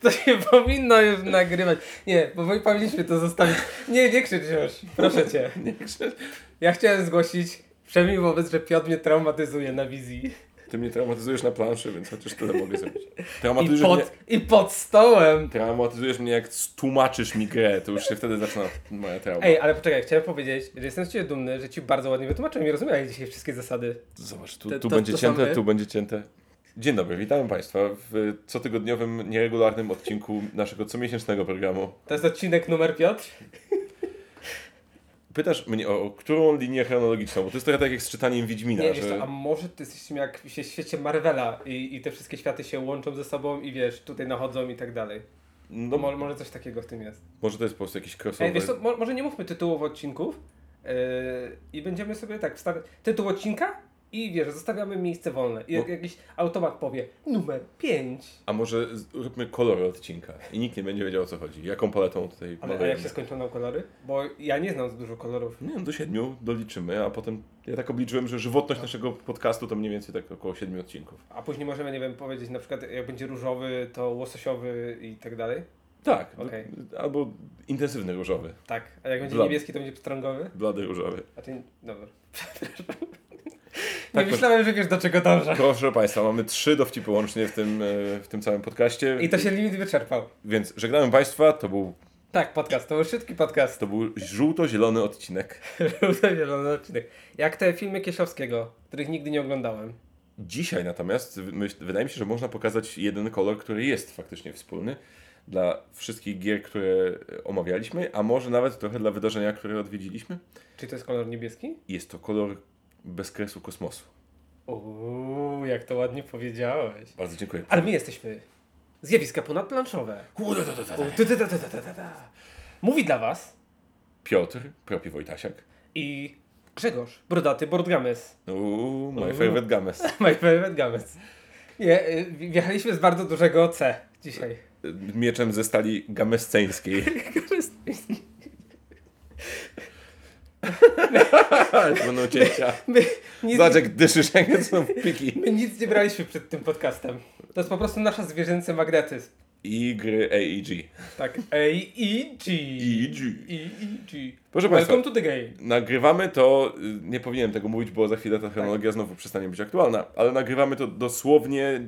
To się powinno już nagrywać. Nie, bo my powinniśmy to zostawić. Nie, nie krzycz już. Proszę cię. Nie krzycz. Ja chciałem zgłosić przynajmniej wobec, że Piotr mnie traumatyzuje na wizji. Ty mnie traumatyzujesz na planszy, więc chociaż tyle mogę zrobić. I Traumatyzujesz, mnie, pod, I pod stołem. traumatyzujesz mnie jak tłumaczysz mi grę, to już się wtedy zaczyna moja trauma. Ej, ale poczekaj, chciałem powiedzieć, że jestem z ciebie dumny, że ci bardzo ładnie wytłumaczyłem i rozumiałeś dzisiaj wszystkie zasady. Zobacz, tu, tu to- będzie to cięte, tu będzie cięte. Dzień dobry, witamy Państwa w cotygodniowym, nieregularnym odcinku naszego comiesięcznego programu. To jest odcinek numer Piotr. Pytasz mnie o, o którą linię chronologiczną, bo to jest trochę tak jak z czytaniem Wiedźmina, Nie, że... co, a może ty jesteśmy jak w świecie Marvela i, i te wszystkie światy się łączą ze sobą i wiesz, tutaj nachodzą i tak dalej. No, Mo, może coś takiego w tym jest. może to jest po prostu jakiś crossover. Ej, wiesz co, mo, może nie mówmy tytułów odcinków yy, i będziemy sobie tak wstawiać tytuł odcinka i wiesz, zostawiamy miejsce wolne. I jak Bo- jakiś automat powie numer 5. A może zróbmy kolory odcinka i nikt nie będzie wiedział o co chodzi. Jaką paletą tutaj Ale a jak się skończą nam kolory? Bo ja nie znam dużo kolorów. Nie wiem, do siedmiu doliczymy, a potem ja tak obliczyłem, że żywotność naszego podcastu to mniej więcej tak około siedmiu odcinków. A później możemy, nie wiem, powiedzieć na przykład jak będzie różowy, to łososiowy i tak dalej. Tak, do- albo intensywny różowy, Tak. A jak będzie Blad. niebieski, to będzie pstrągowy? blady różowy. A ty... Dobra. Tak, nie myślałem, że wiesz do czego dążę. Proszę Państwa, mamy trzy dowcipy łącznie w tym, e, w tym całym podcaście, I to się limit wyczerpał. więc żegnamy Państwa, to był, Tak, podcast. To był szybki podcast. to był żółto-zielony odcinek. Zielony odcinek. Jak te filmy Kieślowskiego, których nigdy nie oglądałem. Dzisiaj natomiast wydaje mi się, że można pokazać jeden kolor, który jest faktycznie wspólny dla wszystkich gier, które omawialiśmy, a może nawet trochę dla wydarzenia, które odwiedziliśmy. Czy to jest kolor niebieski? Jest to kolor bez kresu kosmosu. Uuu, jak to ładnie powiedziałeś. Bardzo dziękuję. Ale my jesteśmy zjawiska ponadplanszowe. Mówi dla was Piotr, Propi Wojtasiak. i Grzegorz, brodaty Bordgames. Uuu, my favorite games. My favorite Games. Je, wjechaliśmy z bardzo dużego C dzisiaj. Y, mieczem ze stali gamesceńskiej. Korzystaj Będą cięcia. My nic, Zobacz jak dyszysz, to są piki. my nic nie braliśmy przed tym podcastem. To jest po prostu nasza zwierzęcy magnetyzm. I gry AEG. Tak. A-E-G. EG. E-E-G. Proszę Welcome Państwa, to the game. nagrywamy to, y, nie powinienem tego mówić, bo za chwilę ta chronologia znowu przestanie być aktualna, ale nagrywamy to dosłownie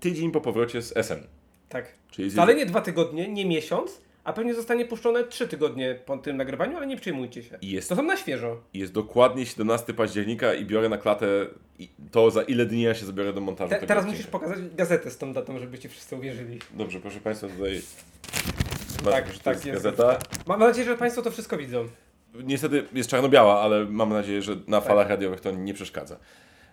tydzień po powrocie z SN. Tak. Czyli Wcale nie dwa tygodnie, nie miesiąc, a pewnie zostanie puszczone trzy tygodnie po tym nagrywaniu, ale nie przejmujcie się. Jest- To są na świeżo. jest dokładnie 17 października i biorę na klatę to za ile dni ja się zabiorę do montażu Te, teraz odcinka. musisz pokazać gazetę z tą datą, żeby ci wszyscy uwierzyli. Dobrze, proszę Państwa, tutaj... Tak, tak jest jest. gazeta. Mam nadzieję, że Państwo to wszystko widzą. Niestety jest czarno-biała, ale mam nadzieję, że na falach radiowych to nie przeszkadza.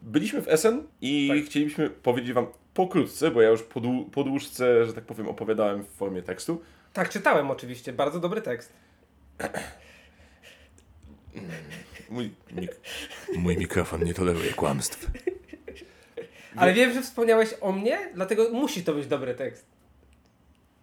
Byliśmy w Essen i Tak. chcielibyśmy powiedzieć Wam pokrótce, bo ja już po, dłu- po dłużce, że tak powiem, opowiadałem w formie tekstu. Tak, czytałem oczywiście. Bardzo dobry tekst. Mój, mik- mój mikrofon nie toleruje kłamstw. Ale wiem, że wspomniałeś o mnie, dlatego musi to być dobry tekst.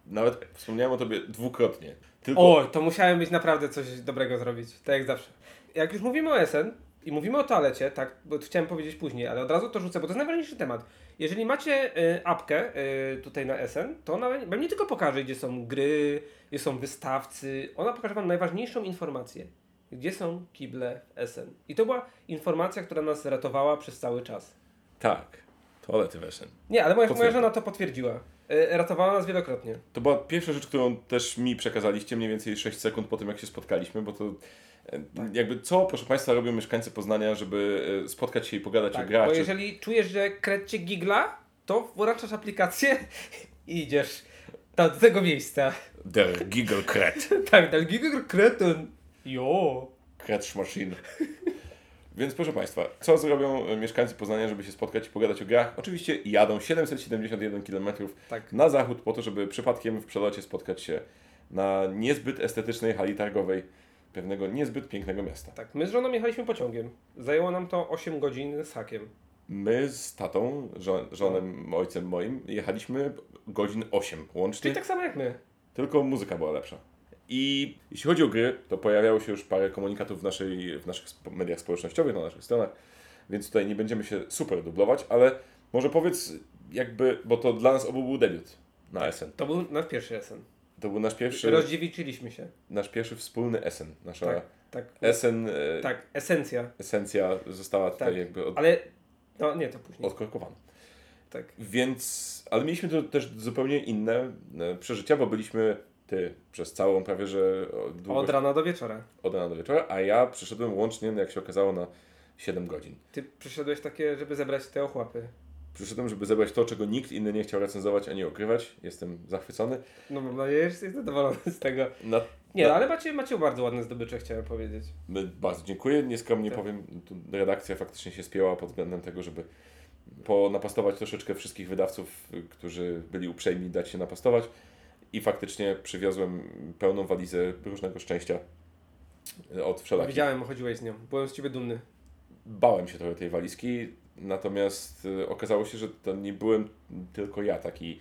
Nawet wspomniałem o Tobie dwukrotnie. Tylko Oj, to musiałem być naprawdę coś dobrego zrobić. Tak jak zawsze. Jak już mówimy o SN i mówimy o toalecie, tak, bo chciałem powiedzieć później, ale od razu to rzucę, bo to jest najważniejszy temat. Jeżeli macie y, apkę y, tutaj na SN, to ona wam nie tylko pokaże, gdzie są gry, gdzie są wystawcy, ona pokaże wam najważniejszą informację. Gdzie są kible w SN. I to była informacja, która nas ratowała przez cały czas. tak, toalety w Essen. Nie, ale moja, moja żona to potwierdziła. Y, ratowała nas wielokrotnie. To była pierwsza rzecz, którą też mi przekazaliście mniej więcej 6 sekund po tym, jak się spotkaliśmy, bo to jakby co, proszę Państwa, robią mieszkańcy Poznania, żeby e, spotkać się i pogadać o Tak, grach. bo czy- jeżeli czujesz, że kret cię gigla, to włączasz aplikację i idziesz do tego miejsca. Der Gigelkret. Tak, ten gigl kreton. Jo. Kretsch Machine. Więc proszę Państwa, co zrobią e, mieszkańcy Poznania, żeby się spotkać i pogadać o grach? Oczywiście jadą 771 km Tak. na zachód po to, żeby przypadkiem w przelocie spotkać się na niezbyt estetycznej hali targowej pewnego niezbyt pięknego miasta. Tak, my z żoną jechaliśmy pociągiem. Zajęło nam to 8 godzin z hakiem. My z tatą, żo- żonem, ojcem moim, jechaliśmy godzin 8 łącznie, Czyli tak samo jak my. tylko muzyka była lepsza. I jeśli chodzi o gry, to pojawiało się już parę komunikatów w, naszej, w naszych mediach społecznościowych, na naszych stronach, więc tutaj nie będziemy się super dublować, ale może powiedz, jakby, bo to dla nas obu był debiut na SN. To był nasz pierwszy SN. To był nasz pierwszy, Rozdziewiczyliśmy się. nasz pierwszy wspólny SN. Nasza Tak, tak. SN, e, Tak, esencja. esencja została tutaj Tak. jakby od, Ale, no nie, to później. odkorkowana. Tak. Więc, ale mieliśmy tu też zupełnie inne e, przeżycia, bo byliśmy ty przez całą prawie, że długość, Od rana do wieczora. od rana do wieczora, a ja przyszedłem łącznie, jak się okazało, na 7 godzin. Ty przyszedłeś takie, żeby zebrać te ochłapy. Przyszedłem, żeby zebrać to, czego nikt inny nie chciał recenzować ani okrywać. Jestem zachwycony. No mam nadzieję, że jesteś zadowolony z tego. Na, Nie, na, no, ale macie, macie bardzo ładne zdobycze, chciałem powiedzieć. Bardzo dziękuję. Nieskromnie Tak. powiem, redakcja faktycznie się spięła pod względem tego, żeby ponapastować troszeczkę wszystkich wydawców, którzy byli uprzejmi dać się napastować. I faktycznie przywiozłem pełną walizę różnego szczęścia y, od wszelakich. Widziałem, chodziłeś z nią. Byłem z ciebie dumny. Bałem się trochę tej walizki, natomiast y, okazało się, że to nie byłem tylko ja taki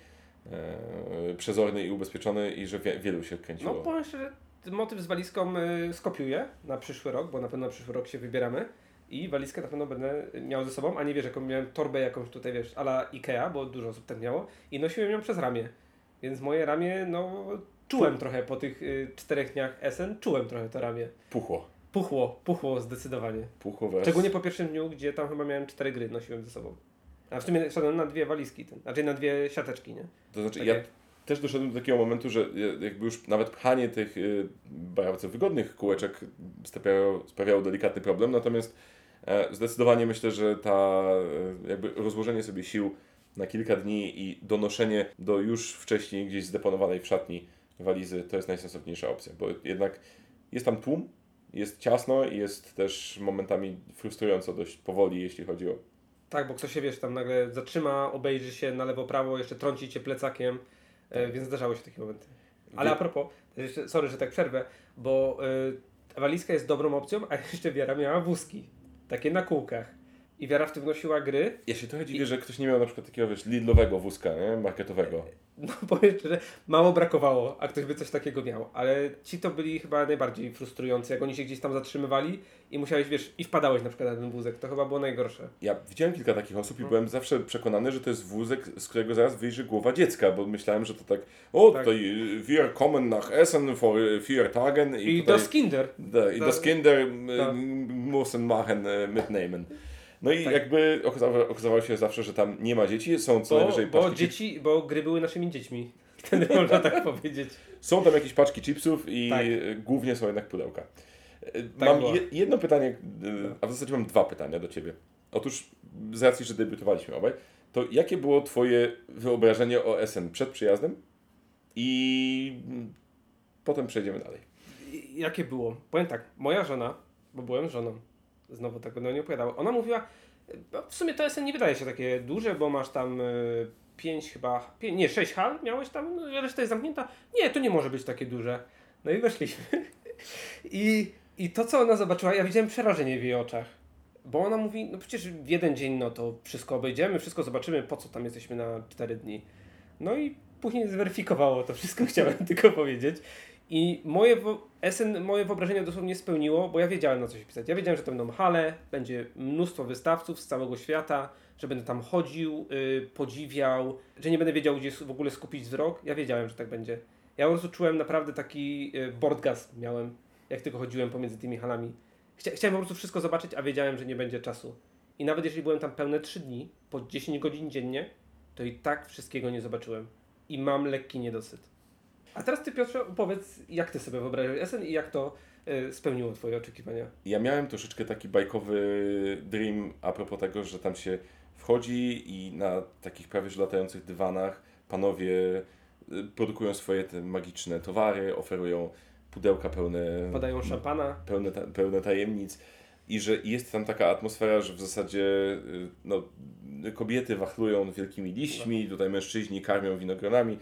e, przezorny i ubezpieczony i że wie, wielu się No kręciło. powiem szczerze, motyw z walizką y, skopiuję na przyszły rok, bo na pewno na przyszły rok się wybieramy. I walizkę na pewno będę miał ze sobą, a nie wiesz, jaką miałem torbę jakąś tutaj, wiesz, ala Ikea, bo dużo osób tak miało. I nosiłem ją przez ramię. Więc moje ramię, no, czułem trochę po tych y, czterech dniach SN, czułem trochę to ramię. Puchło. Puchło, puchło zdecydowanie. Puchło wraz. Szczególnie po pierwszym dniu, gdzie tam chyba miałem cztery gry, nosiłem ze sobą. A w sumie szedłem na dwie walizki, ten, znaczy na dwie siateczki, nie? To znaczy, Takie- ja też doszedłem do takiego momentu, że ja- jakby już nawet pchanie tych y, bardzo wygodnych kółeczek sprawiało, sprawiało delikatny problem, natomiast e, zdecydowanie myślę, że ta e, jakby rozłożenie sobie sił na kilka dni i donoszenie do już wcześniej gdzieś zdeponowanej w szatni walizy to jest najsensowniejsza opcja, bo jednak jest tam tłum, jest ciasno i jest też momentami frustrująco dość powoli, jeśli chodzi o Tak, bo ktoś się, wiesz, tam nagle zatrzyma, obejrzy się na lewo, prawo, jeszcze trąci cię plecakiem, e, więc zdarzały się takie momenty. Ale a propos, jeszcze, sorry, że tak przerwę, bo y, walizka jest dobrą opcją, a jeszcze Wiara miała wózki, takie na kółkach. I Wiara w tym nosiła gry, Ja się trochę dziwię, że ktoś nie miał na przykład takiego, wiesz, Lidlowego wózka, nie? Marketowego. no powiem szczerze, mało brakowało, a ktoś by coś takiego miał. Ale ci to byli chyba najbardziej frustrujący, jak oni się gdzieś tam zatrzymywali i musiałeś, wiesz, i wpadałeś na przykład na ten wózek, to chyba było najgorsze. Ja widziałem kilka takich osób i byłem zawsze przekonany, że to jest wózek, z którego zaraz wyjrzy głowa dziecka, bo myślałem, że to tak, o Tak. tutaj y, wir kommen nach Essen vor y, vier Tagen i, I tutaj, das Kinder. da, i da- das Kinder y, tak. müssen machen, y, mitnehmen. No i Tak. jakby okazało, okazało się zawsze, że tam nie ma dzieci, są co Bo, najwyżej bo paczki chip- dzieci, bo gry były naszymi dziećmi. Wtedy można tak powiedzieć. Są tam jakieś paczki chipsów i Tak. głównie są jednak pudełka. Y, mam było. je, jedno pytanie, y, a w zasadzie mam dwa pytania do Ciebie. Otóż z racji, że debiutowaliśmy obaj, to jakie było Twoje wyobrażenie o SN przed przyjazdem i potem przejdziemy dalej. Jakie było? Powiem tak, moja żona, bo byłem żoną, znowu tak będę o niej opowiadał, ona mówiła, no w sumie to SN nie wydaje się takie duże, bo masz tam y, pięć chyba, pięć, nie, sześć hal miałeś tam, no, reszta jest zamknięta. Nie, to nie może być takie duże. No i weszliśmy. I, I to, co ona zobaczyła, ja widziałem przerażenie w jej oczach. Bo ona mówi, no przecież w jeden dzień no to wszystko obejdziemy, wszystko zobaczymy, po co tam jesteśmy na cztery dni. No i później zweryfikowało to wszystko, chciałem tylko powiedzieć. I moje, SN, moje wyobrażenie dosłownie spełniło, bo ja wiedziałem na co się pisać. Ja wiedziałem, że to będą hale, będzie mnóstwo wystawców z całego świata, że będę tam chodził, y, podziwiał, że nie będę wiedział, gdzie w ogóle skupić wzrok. Ja wiedziałem, że tak będzie. Ja po prostu czułem naprawdę taki y, boardgas miałem, jak tylko chodziłem pomiędzy tymi halami. Chcia, chciałem po prostu wszystko zobaczyć, a wiedziałem, że nie będzie czasu. I nawet jeżeli byłem tam pełne 3 dni, po 10 godzin dziennie, to i tak wszystkiego nie zobaczyłem. I mam lekki niedosyt. A teraz ty Piotrze opowiedz, jak ty sobie wyobrażasz SN i jak to y, spełniło twoje oczekiwania. Ja miałem troszeczkę taki bajkowy dream a propos tego, że tam się wchodzi i na takich prawie że latających dywanach panowie y, produkują swoje te magiczne towary, oferują pudełka pełne, Podają szampana. pełne, ta, pełne tajemnic i że jest tam taka atmosfera, że w zasadzie y, no, kobiety wachlują wielkimi liśćmi, tutaj mężczyźni karmią winogronami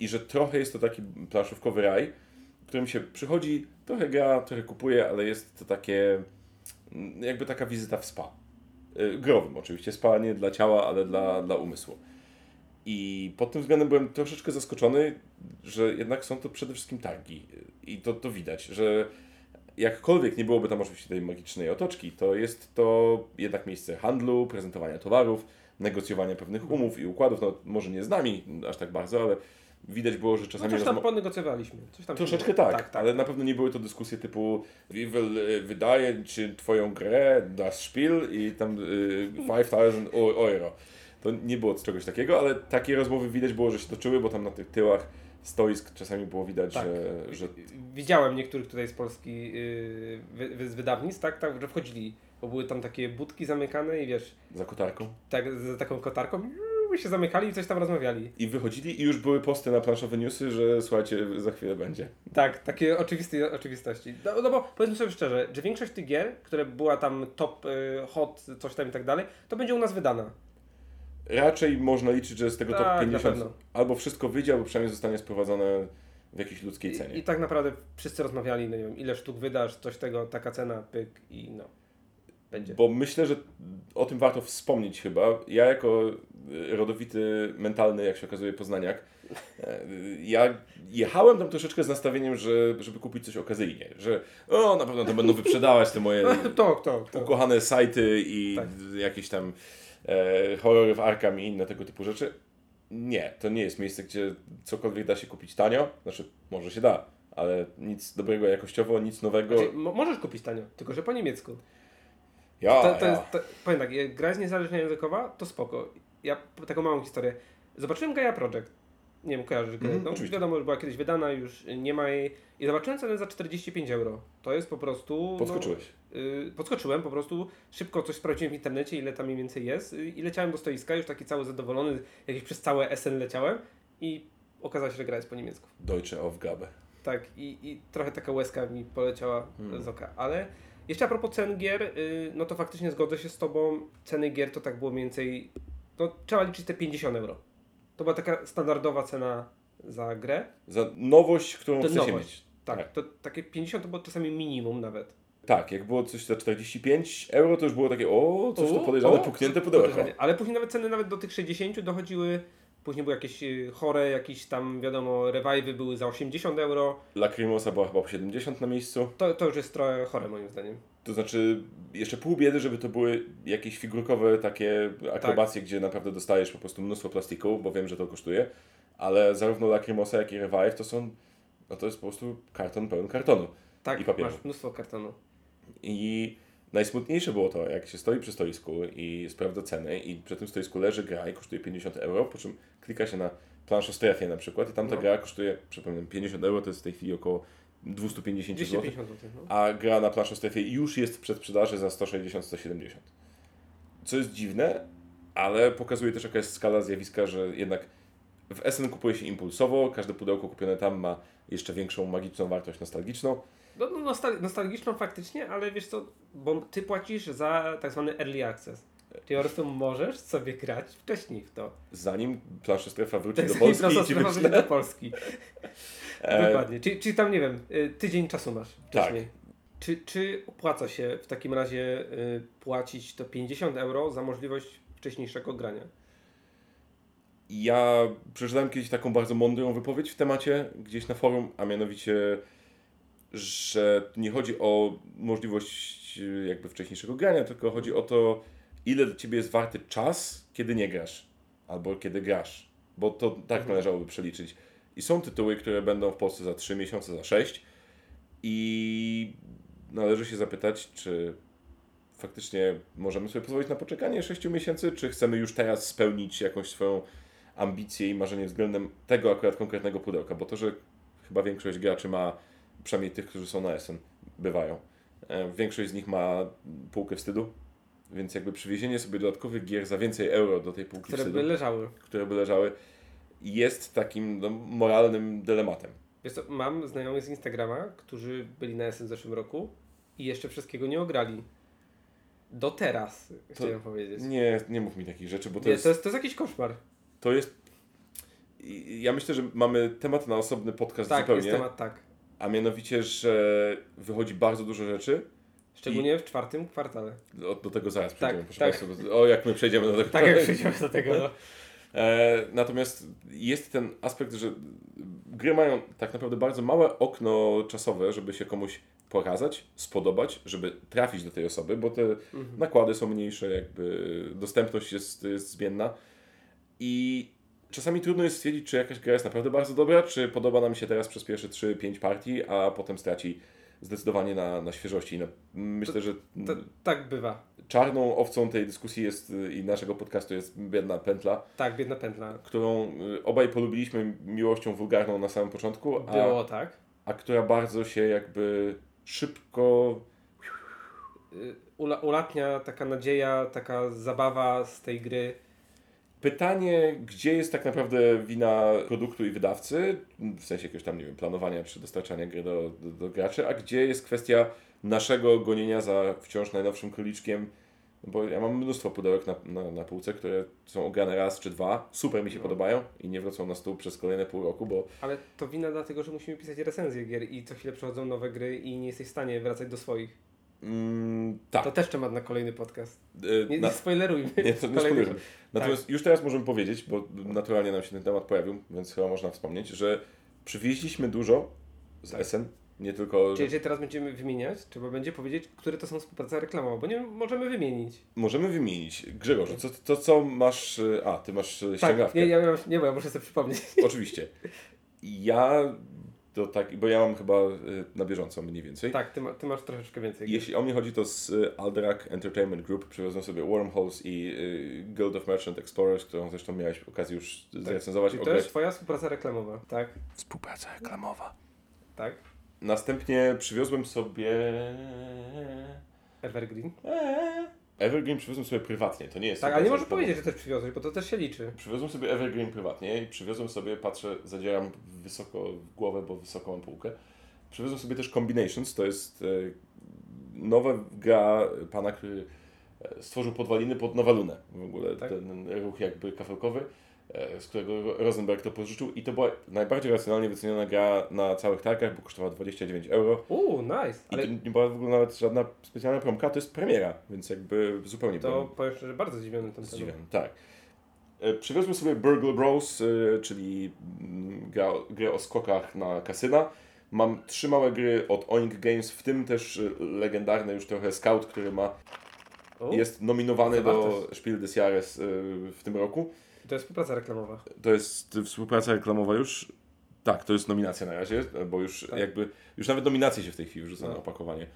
i że trochę jest to taki planszówkowy raj, w którym się przychodzi, trochę gra, trochę kupuje, ale jest to takie mm, jakby taka wizyta w spa. Y, Growym oczywiście, spa nie dla ciała, ale dla, dla umysłu. I pod tym względem byłem troszeczkę zaskoczony, że jednak są to przede wszystkim targi. I to, to widać, że jakkolwiek nie byłoby tam oczywiście tej magicznej otoczki, to jest to jednak miejsce handlu, prezentowania towarów, negocjowania pewnych umów i układów, no może nie z nami aż tak bardzo, ale widać było, że No czasami... coś tam rozma- ponegocjowaliśmy. Coś tam Troszeczkę było. tak, ale na pewno nie były to dyskusje typu Vivel y, wydaje ci twoją grę, das Spiel i tam y, 5000 o- euro. To nie było czegoś takiego, ale takie rozmowy widać było, że się toczyły, bo tam na tych tyłach stoisk czasami było widać, Tak. że, że Widziałem niektórych tutaj z Polski yy, wy, z wydawnictw, tak, tak, że wchodzili, bo były tam takie budki zamykane i wiesz, za kotarką. tak z taką kotarką by się zamykali i coś tam rozmawiali. I wychodzili i już były posty na planszowe newsy, że słuchajcie, za chwilę będzie. Tak, takie oczywiste oczywistości. No, no bo powiedzmy sobie szczerze, że większość tych gier, które była tam top, y, hot, coś tam i tak dalej, to będzie u nas wydana. Raczej można liczyć, że z tego Tak, top na 50 pewno. albo wszystko wyjdzie, albo przynajmniej zostanie sprowadzone w jakiejś ludzkiej cenie. I, I tak naprawdę wszyscy rozmawiali, no nie wiem, ile sztuk wydasz, coś tego, taka cena, pyk i no, będzie. Bo myślę, że o tym warto wspomnieć chyba. Ja jako y, rodowity, mentalny, jak się okazuje, poznaniak, e, ja jechałem tam troszeczkę z nastawieniem, że, żeby kupić coś okazyjnie, że o, na pewno to będą wyprzedawać te moje To, to, to. ukochane sajty i Tak. jakieś tam e, horrory w Arkham i inne tego typu rzeczy. Nie, to nie jest miejsce, gdzie cokolwiek da się kupić tanio. Znaczy, może się da, ale nic dobrego jakościowo, nic nowego. Znaczy, mo- możesz kupić tanio, tylko że po niemiecku. Ja, To, to ja. jest, to, powiem tak, jak gra jest niezależna językowa, to spoko. Ja taką małą historię. Zobaczyłem Gaia Project. Nie wiem, kojarzysz grę. Mhm, no, oczywiście. wiadomo, że była kiedyś wydana, już nie ma jej. I zobaczyłem cenę za 45 euro. To jest po prostu... Podskoczyłeś. No, podskoczyłem, po prostu szybko coś sprawdziłem w internecie, ile tam mniej więcej jest. Y, I leciałem do stoiska, już taki cały zadowolony, jakiś przez całe SN leciałem. I okazało się, że gra jest po niemiecku. Deutsche Aufgabe. Tak, i, i trochę taka łezka mi poleciała Hmm. z oka. Ale jeszcze a propos cen gier, y, no to faktycznie zgodzę się z Tobą. Ceny gier to tak było mniej więcej, no trzeba liczyć te 50 euro. To była taka standardowa cena za grę. Za nowość, którą To chcecie nowość. mieć. Tak, Tak. to takie 50 to było czasami minimum nawet. Tak, jak było coś za 45 euro, to już było takie, o, coś tu O, podejrzane, o, puknięte pudełko. Ale później nawet ceny nawet do tych 60 dochodziły, później były jakieś y, chore, jakieś tam wiadomo, revive'y były za 80 euro. Lacrimosa była chyba po 70 na miejscu. To, to już jest trochę chore moim zdaniem. To znaczy, jeszcze pół biedy, żeby to były jakieś figurkowe takie akrobacje, gdzie naprawdę dostajesz po prostu mnóstwo plastiku, bo wiem, że to kosztuje. Ale zarówno Lacrimosa, jak i Revive to są, no to jest po prostu karton pełen kartonu. Tak, I papieru. masz mnóstwo kartonu. I najsmutniejsze było to, jak się stoi przy stoisku i sprawdza ceny i przy tym stoisku leży gra i kosztuje 50 euro, po czym klika się na planszę strefie na przykład i tam ta No. gra kosztuje, przypomnę, 50 euro to jest w tej chwili około 250 zł, 250 zł. No. a gra na planszy strefie już jest w przedsprzedaży za 160-170. Co jest dziwne, ale pokazuje też jaka jest skala zjawiska, że jednak w SN kupuje się impulsowo, każde pudełko kupione tam ma jeszcze większą magiczną wartość nostalgiczną. No, no nostal- nostalgiczną faktycznie, ale wiesz co, bo ty płacisz za tak zwany early access. Czyli po prostu możesz sobie grać wcześniej w to. zanim plansza strefa wróci Tak do zanim Polski ci Strefa wróci do Polski. E, Dokładnie. Czyli, czyli tam, nie wiem, y, tydzień czasu masz wcześniej. Czy, czy opłaca się w takim razie y, płacić to 50 euro za możliwość wcześniejszego grania? Ja przeczytałem kiedyś taką bardzo mądrą wypowiedź w temacie gdzieś na forum, a mianowicie, że nie chodzi o możliwość e, jakby wcześniejszego grania, tylko chodzi o to, ile dla Ciebie jest warty czas, kiedy nie grasz, albo kiedy grasz, bo to tak Mhm. należałoby przeliczyć. I są tytuły, które będą w Polsce za 3 miesiące, za 6 i należy się zapytać, czy faktycznie możemy sobie pozwolić na poczekanie 6 miesięcy, czy chcemy już teraz spełnić jakąś swoją ambicje i marzenie względem tego akurat konkretnego pudełka, bo to, że chyba większość graczy ma, przynajmniej tych, którzy są na SN, bywają. E, Większość z nich ma półkę wstydu, więc jakby przywiezienie sobie dodatkowych gier za więcej euro do tej półki Które wstydu, by leżały. które by leżały, jest takim no, moralnym dylematem. Wiesz co, mam znajomych z Instagrama, którzy byli na SN w zeszłym roku i jeszcze wszystkiego nie ograli. Do teraz, chciałem powiedzieć. Nie, nie mów mi takich rzeczy, bo to Nie, jest, to, jest, to jest jakiś koszmar. to jest... Ja myślę, że mamy temat na osobny podcast Tak, zupełnie, jest temat tak. A mianowicie, że wychodzi bardzo dużo rzeczy, Szczególnie w czwartym kwartale. Do, do tego zaraz przejdziemy, proszę tak. Państwa. O, jak my przejdziemy do tego. Tak jak przejdziemy do tego. No. E, natomiast jest ten aspekt, że gry mają tak naprawdę bardzo małe okno czasowe, żeby się komuś pokazać, spodobać, żeby trafić do tej osoby, bo te Mhm. nakłady są mniejsze, jakby dostępność jest, jest zmienna i czasami trudno jest stwierdzić, czy jakaś gra jest naprawdę bardzo dobra, czy podoba nam się teraz przez pierwsze 3-5 partii, a potem straci zdecydowanie na, na świeżości. Na, myślę, że To, tak bywa. czarną owcą tej dyskusji jest y, i naszego podcastu jest biedna pętla, Tak, biedna pętla. którą y, obaj polubiliśmy miłością wulgarną na samym początku, a, Było tak. a która bardzo się jakby szybko Y, Ula, ulatnia taka nadzieja, taka zabawa z tej gry. Pytanie, gdzie jest tak naprawdę wina produktu i wydawcy, w sensie jakiegoś tam, nie wiem, planowania czy dostarczania gry do, do, do graczy, a gdzie jest kwestia naszego gonienia za wciąż najnowszym króliczkiem, No bo ja mam mnóstwo pudełek na, na, na półce, które są ograne raz czy dwa, super mi się No. podobają i nie wrócą na stół przez kolejne pół roku, bo Ale to wina dlatego, że musimy pisać recenzje gier i co chwilę przychodzą nowe gry i nie jesteś w stanie wracać do swoich. Mm, tak, To też temat na kolejny podcast. y, Nie, na, nie spoilerujmy. Nie, nie. Natomiast już teraz możemy powiedzieć, bo naturalnie nam się ten temat pojawił, więc chyba można wspomnieć, że przywieźliśmy dużo z Tak. Essen, nie tylko... Czyli jeżeli teraz będziemy wymieniać, trzeba będzie powiedzieć, które to są współpraca reklamowa, bo nie możemy wymienić. Możemy wymienić. Grzegorz, co, to co masz... y, A, ty masz y, Tak, ściągawkę. nie, ja, nie, bo ja muszę sobie przypomnieć. Oczywiście. Ja to tak, bo ja mam chyba y, na bieżąco mniej więcej. Tak, ty, ma, ty masz troszeczkę więcej. Jeśli o mnie chodzi, to z y, Alderac Entertainment Group przywiozłem sobie Wormholes i y, Guild of Merchant Explorers, którą zresztą miałeś okazję już zrecenzować. I to jest twoja współpraca reklamowa, tak? Współpraca reklamowa. Tak. Następnie przywiozłem sobie. Evergreen. Eee. Evergreen przywiozłem sobie prywatnie, to nie jest. Tak, ale nie możesz powiedzieć, że też przywiozłeś, bo to też się liczy. Przywiozłem sobie Evergreen prywatnie i przywiozłem sobie, patrzę, zadzieram wysoko w głowę, bo wysoko mam półkę. Przywiozłem sobie też Combinations, to jest e, nowa gra pana, który e, stworzył podwaliny pod Nowa Lunę. W ogóle Tak. ten ruch jakby kafelkowy, z którego Rosenberg to pożyczył i to była najbardziej racjonalnie wyceniona gra na całych targach, bo kosztowała 29 euro. Uuu, nice. I Ale to nie była w ogóle nawet żadna specjalna promka, to jest premiera, więc jakby zupełnie to byłem powiem szczerze, bardzo zdziwiony tym zdziwiony. Tak. E, Przywiozłem sobie Burgle Bros, e, czyli mm, gra, grę o skokach na kasyna. Mam trzy małe gry od Oink Games, w tym też e, legendarny już trochę Scout, który ma, U, jest nominowany do. Spiel des Jahres e, w tym roku. To jest współpraca reklamowa. To jest współpraca reklamowa już. Tak, to jest nominacja na razie, bo już Tak. jakby, już nawet nominacje się w tej chwili wrzuca na No. opakowanie.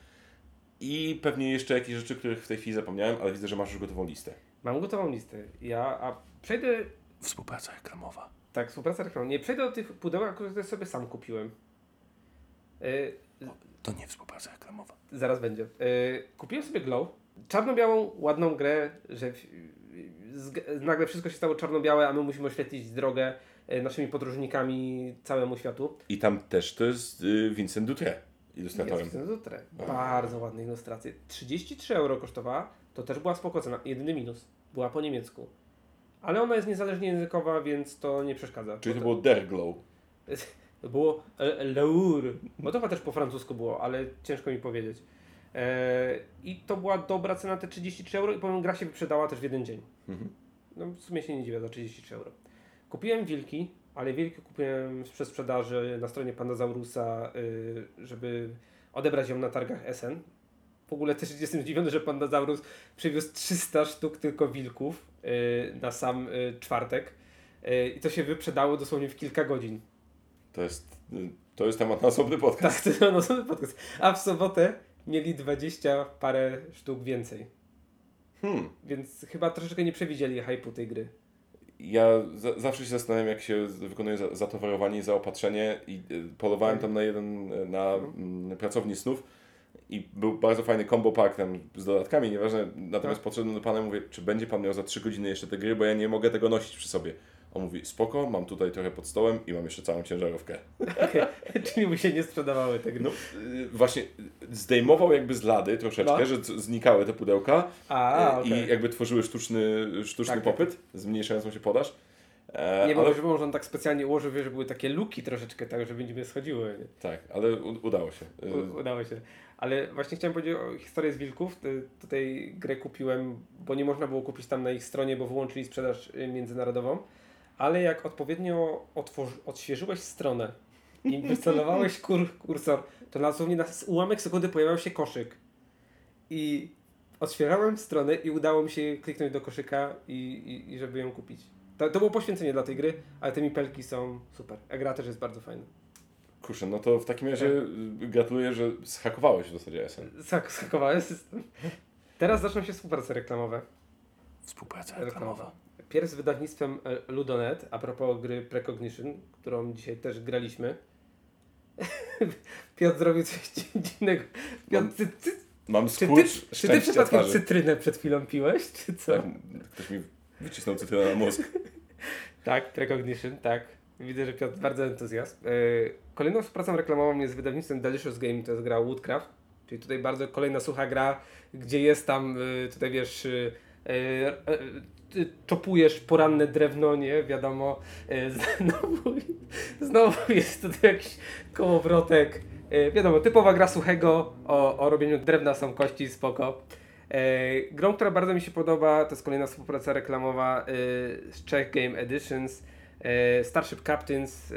I pewnie jeszcze jakieś rzeczy, których w tej chwili zapomniałem, ale widzę, że masz już gotową listę. Mam gotową listę. Ja, a przejdę, Współpraca reklamowa. tak, współpraca reklamowa. Nie przejdę do tych pudełek, które sobie sam kupiłem. Y, To nie współpraca reklamowa. Zaraz będzie. Yy, kupiłem sobie Glow. Czarno-białą, ładną grę, że nagle wszystko się stało czarno-białe, a my musimy oświetlić drogę y, naszymi podróżnikami całemu światu. I tam też to jest y, Vincent Dutre, ilustratorem. W Dutre. Bardzo ładne ilustracje. 33 euro kosztowała, to też była spoko cena. Jedyny minus. Była po niemiecku. Ale ona jest niezależnie językowa, więc to nie przeszkadza. Czyli to było Der Glow. To było e, Leur, bo to chyba też po francusku było, ale ciężko mi powiedzieć. E, I to była dobra cena, te 33 euro i powiem, gra się wyprzedała też w jeden dzień. Mhm. No w sumie się nie dziwię za 33 euro. Kupiłem wilki, ale wilki kupiłem przez sprzedaży na stronie Pandazaurusa, y, żeby odebrać ją na targach SN. W ogóle też jestem zdziwiony, że Pandazaurus przywiózł 300 sztuk tylko wilków y, na sam y, czwartek. I to się wyprzedało dosłownie w kilka godzin. To jest, to jest temat na osobny podcast. Tak, to jest no, podcast. A w sobotę mieli 20 parę sztuk więcej. Hmm. Więc chyba troszeczkę nie przewidzieli hype'u tej gry. Ja za, zawsze się zastanawiam, jak się wykonuje za, zatowarowanie i zaopatrzenie i y, polowałem tam na jeden, y, na mm, pracowni snów i był bardzo fajny combo pack tam z dodatkami, nieważne, natomiast Tak. podszedłem do pana i mówię, czy będzie pan miał za 3 godziny jeszcze te gry, bo ja nie mogę tego nosić przy sobie. On mówi, spoko, mam tutaj trochę pod stołem i mam jeszcze całą ciężarówkę. Czyli mu się nie sprzedawały te gry. No y, właśnie y, zdejmował jakby z lady troszeczkę, No. że znikały te pudełka A, y, i jakby tworzyły sztuczny, sztuczny Tak, tak. popyt, zmniejszającą się podaż. E, Nie, ale, bo że może on tak specjalnie ułożył, wie, że były takie luki troszeczkę tak, żeby nie schodziły. Nie? Tak, ale u, udało się. U, udało się. Ale właśnie chciałem powiedzieć o historię z wilków. Tutaj grę kupiłem, bo nie można było kupić tam na ich stronie, bo wyłączyli sprzedaż międzynarodową. Ale jak odpowiednio odświeżyłeś stronę nim wycelowałeś kur, kursor, to na dosłownie na ułamek sekundy pojawiał się koszyk. I otwierałem stronę i udało mi się kliknąć do koszyka i, i, i żeby ją kupić. To, to było poświęcenie dla tej gry, ale te mipelki są super. A gra też jest bardzo fajna. Kurczę, no to w takim razie y, gratuluję, że zhakowałeś w zasadzie SN. Sak, sakowałem system. Teraz zaczną się współprace reklamowe. Współpraca reklamowa. Pierw z wydawnictwem e, Ludonet, a propos gry Precognition, którą dzisiaj też graliśmy. Piotr zrobił coś dziwnego. Piotr, ty, ty, Mam czy ty, skurcz czy ty przypadkiem twarzy. cytrynę przed chwilą piłeś, czy co? Tak, ktoś mi wycisnął cytrynę na mózg. Tak, Precognition, tak. Widzę, że Piotr bardzo entuzjazm. E, Kolejną współpracą reklamową jest z wydawnictwem Delicious Game, to jest gra Woodcraft, czyli tutaj bardzo kolejna sucha gra, gdzie jest tam, e, tutaj wiesz, ty czopujesz poranne drewno, nie, wiadomo, e, znowu, znowu jest tutaj jakiś kołowrotek, e, wiadomo, typowa gra suchego, o, o robieniu drewna są kości, spoko. E, grą, która bardzo mi się podoba, to jest kolejna współpraca reklamowa z Czech Game Editions. Starship Captains,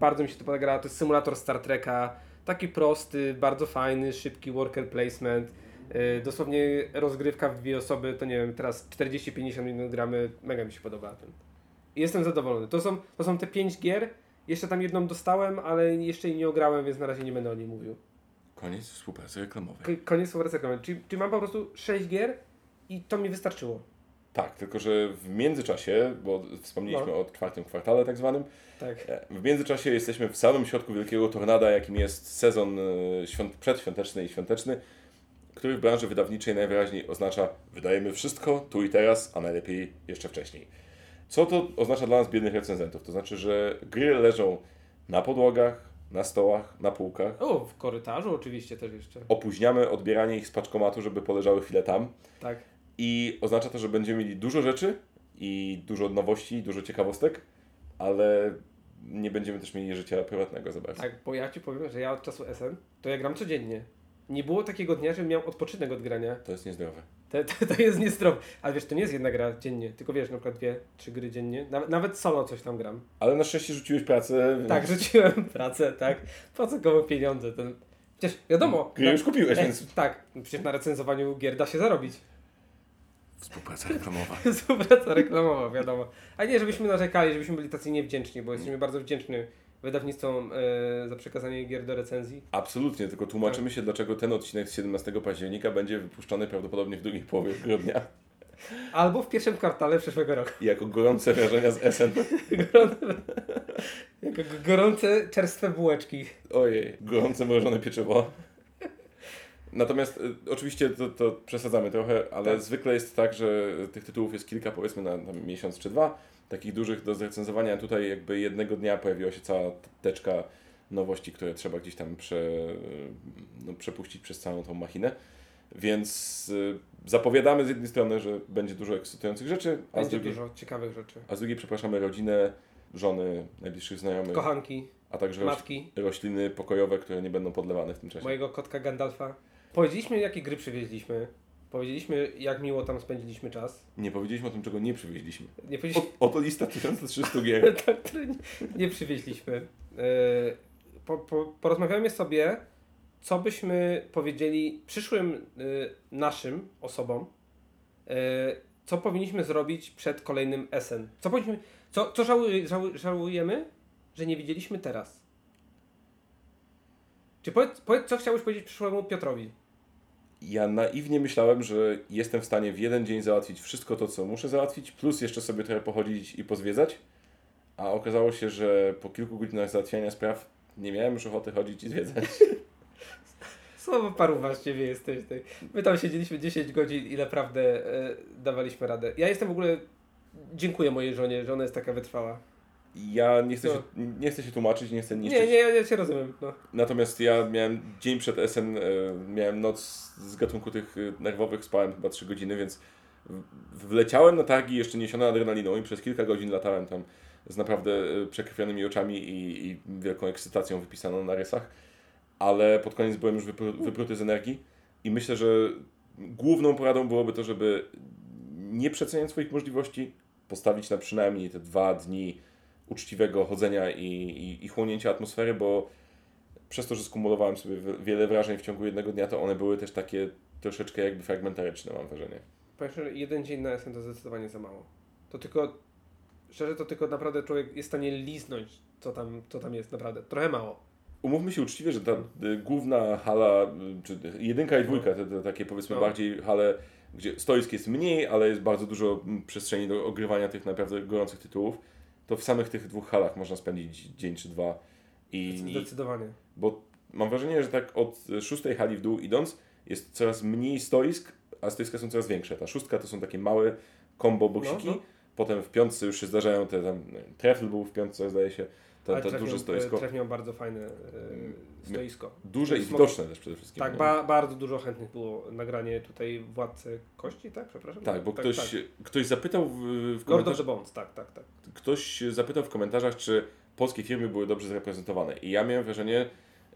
bardzo mi się to podoba, to jest symulator Star Treka, taki prosty, bardzo fajny, szybki worker placement, dosłownie rozgrywka w dwie osoby, to nie wiem, teraz 40-50 minut gramy, mega mi się podoba ten. Jestem zadowolony. To są, to są te 5 gier, jeszcze tam jedną dostałem, ale jeszcze jej nie ograłem, więc na razie nie będę o niej mówił. Koniec współpracy reklamowej. K- Koniec współpracy reklamowej. Czyli, czyli mam po prostu 6 gier i to mi wystarczyło. Tak, tylko że w międzyczasie, bo wspomnieliśmy No. o czwartym kwartale tak zwanym, Tak. e, w międzyczasie jesteśmy w samym środku wielkiego tornada, jakim jest sezon e, świąt, przedświąteczny i świąteczny, który w branży wydawniczej najwyraźniej oznacza wydajemy wszystko tu i teraz, a najlepiej jeszcze wcześniej. Co to oznacza dla nas biednych recenzentów? To znaczy, że gry leżą na podłogach, na stołach, na półkach. O, w korytarzu oczywiście też jeszcze. Opóźniamy odbieranie ich z paczkomatu, żeby poleżały chwilę tam. Tak. I oznacza to, że będziemy mieli dużo rzeczy i dużo nowości, dużo ciekawostek, ale nie będziemy też mieli życia prywatnego za bardzo. Tak, bo ja ci powiem, że ja od czasu SN to ja gram codziennie. Nie było takiego dnia, żebym miał odpoczynek od grania. To jest niezdrowe. To, to, to jest niezdrowe. Ale wiesz, to nie jest jedna gra dziennie, tylko wiesz, na przykład dwie, trzy gry dziennie. Nawet, nawet solo coś tam gram. Ale na szczęście rzuciłeś pracę. więc Tak, rzuciłem pracę, tak. Po co komu pieniądze? Ten... Przecież wiadomo. Gry już kupiłeś, Ej, więc- Tak, przecież na recenzowaniu gier da się zarobić. Współpraca reklamowa. Współpraca reklamowa, wiadomo. A nie, żebyśmy narzekali, żebyśmy byli tacy niewdzięczni, bo jesteśmy bardzo wdzięczni wydawnictwom e, za przekazanie gier do recenzji. Absolutnie, tylko tłumaczymy się, dlaczego ten odcinek z 17 października będzie wypuszczony prawdopodobnie w drugiej połowie grudnia. Albo w pierwszym kwartale przyszłego roku. Jako gorące wrażenia z SN. Jako g- gorące, czerstwe bułeczki. Ojej, gorące mrożone pieczywo. Natomiast y, oczywiście to, to przesadzamy trochę, ale Tak. zwykle jest tak, że tych tytułów jest kilka, powiedzmy na, na miesiąc czy dwa, takich dużych do zrecenzowania. Tutaj jakby jednego dnia pojawiła się cała teczka nowości, które trzeba gdzieś tam prze, no, przepuścić przez całą tą machinę. Więc y, zapowiadamy z jednej strony, że będzie dużo ekscytujących rzeczy, a z, drugiej, dużo ciekawych rzeczy. a z drugiej przepraszamy rodzinę, żony, najbliższych znajomych, Kochanki, a także matki, rośliny pokojowe, które nie będą podlewane w tym czasie. mojego kotka Gandalfa. Powiedzieliśmy, jakie gry przywieźliśmy. Powiedzieliśmy, jak miło tam spędziliśmy czas. Nie powiedzieliśmy o tym, czego nie przywieźliśmy. Nie powiedzieliśmy, O, oto lista 1300 gier. tak, nie, nie przywieźliśmy. E, Po, po, porozmawiamy sobie, co byśmy powiedzieli przyszłym e, naszym osobom, e, co powinniśmy zrobić przed kolejnym SN. Co, powinniśmy, co, co żałuj, żałuj, żałujemy, że nie widzieliśmy teraz. Czy powiedz, powiedz, co chciałbyś powiedzieć przyszłemu Piotrowi? Ja naiwnie myślałem, że jestem w stanie w jeden dzień załatwić wszystko to, co muszę załatwić, plus jeszcze sobie trochę pochodzić i pozwiedzać. A okazało się, że po kilku godzinach załatwiania spraw nie miałem już ochoty chodzić i zwiedzać. Słowo paruwa z ciebie jesteś. Ty. My tam siedzieliśmy 10 godzin i naprawdę e, dawaliśmy radę. Ja jestem w ogóle. Dziękuję mojej żonie, że ona jest taka wytrwała. Ja nie chcę, No. się, nie chcę się tłumaczyć, nie chcę niszczyć. Nie, nie, ja cię rozumiem. No. Natomiast ja miałem dzień przed SN, e, miałem noc z gatunku tych e, nerwowych, spałem chyba 3 godziny, więc wleciałem na targi jeszcze niesiony adrenaliną i przez kilka godzin latałem tam z naprawdę e, przekrwionymi oczami i, i wielką ekscytacją wypisaną na rysach, ale pod koniec byłem już wypru, wypruty z energii i myślę, że główną poradą byłoby to, żeby nie przeceniać swoich możliwości, postawić na przynajmniej te dwa dni uczciwego chodzenia i, i, i chłonięcia atmosfery, bo przez to, że skumulowałem sobie wiele wrażeń w ciągu jednego dnia, to one były też takie troszeczkę jakby fragmentaryczne, mam wrażenie. Powiem szczerze, jeden dzień na SN to zdecydowanie za mało. To tylko, szczerze, to tylko naprawdę człowiek jest w stanie liznąć, co tam, co tam jest, naprawdę. Trochę mało. Umówmy się uczciwie, że ta y, główna hala, y, czy jedynka i dwójka, te, te takie powiedzmy no. bardziej hale, gdzie stoisk jest mniej, ale jest bardzo dużo mm, przestrzeni do ogrywania tych naprawdę gorących tytułów, to w samych tych dwóch halach można spędzić dzień czy dwa. I, Zdecydowanie. Bo mam wrażenie, że tak od szóstej hali w dół idąc jest coraz mniej stoisk, a stoiska są coraz większe. Ta szóstka to są takie małe combo boksiki. No, no. Potem w piątce już się zdarzają te tam, trefl był w piątce zdaje się, to, to duże stoisko. Tref miał bardzo fajne e, stoisko. Duże i widoczne też przede wszystkim. Tak, ba bardzo dużo chętnych było nagranie tutaj Władcy Kości, tak? Przepraszam. Tak, bo tak, ktoś, tak. ktoś zapytał w, w komentarzach... Bonds, tak, tak, tak. Ktoś zapytał w komentarzach, czy polskie firmy były dobrze zreprezentowane. I ja miałem wrażenie,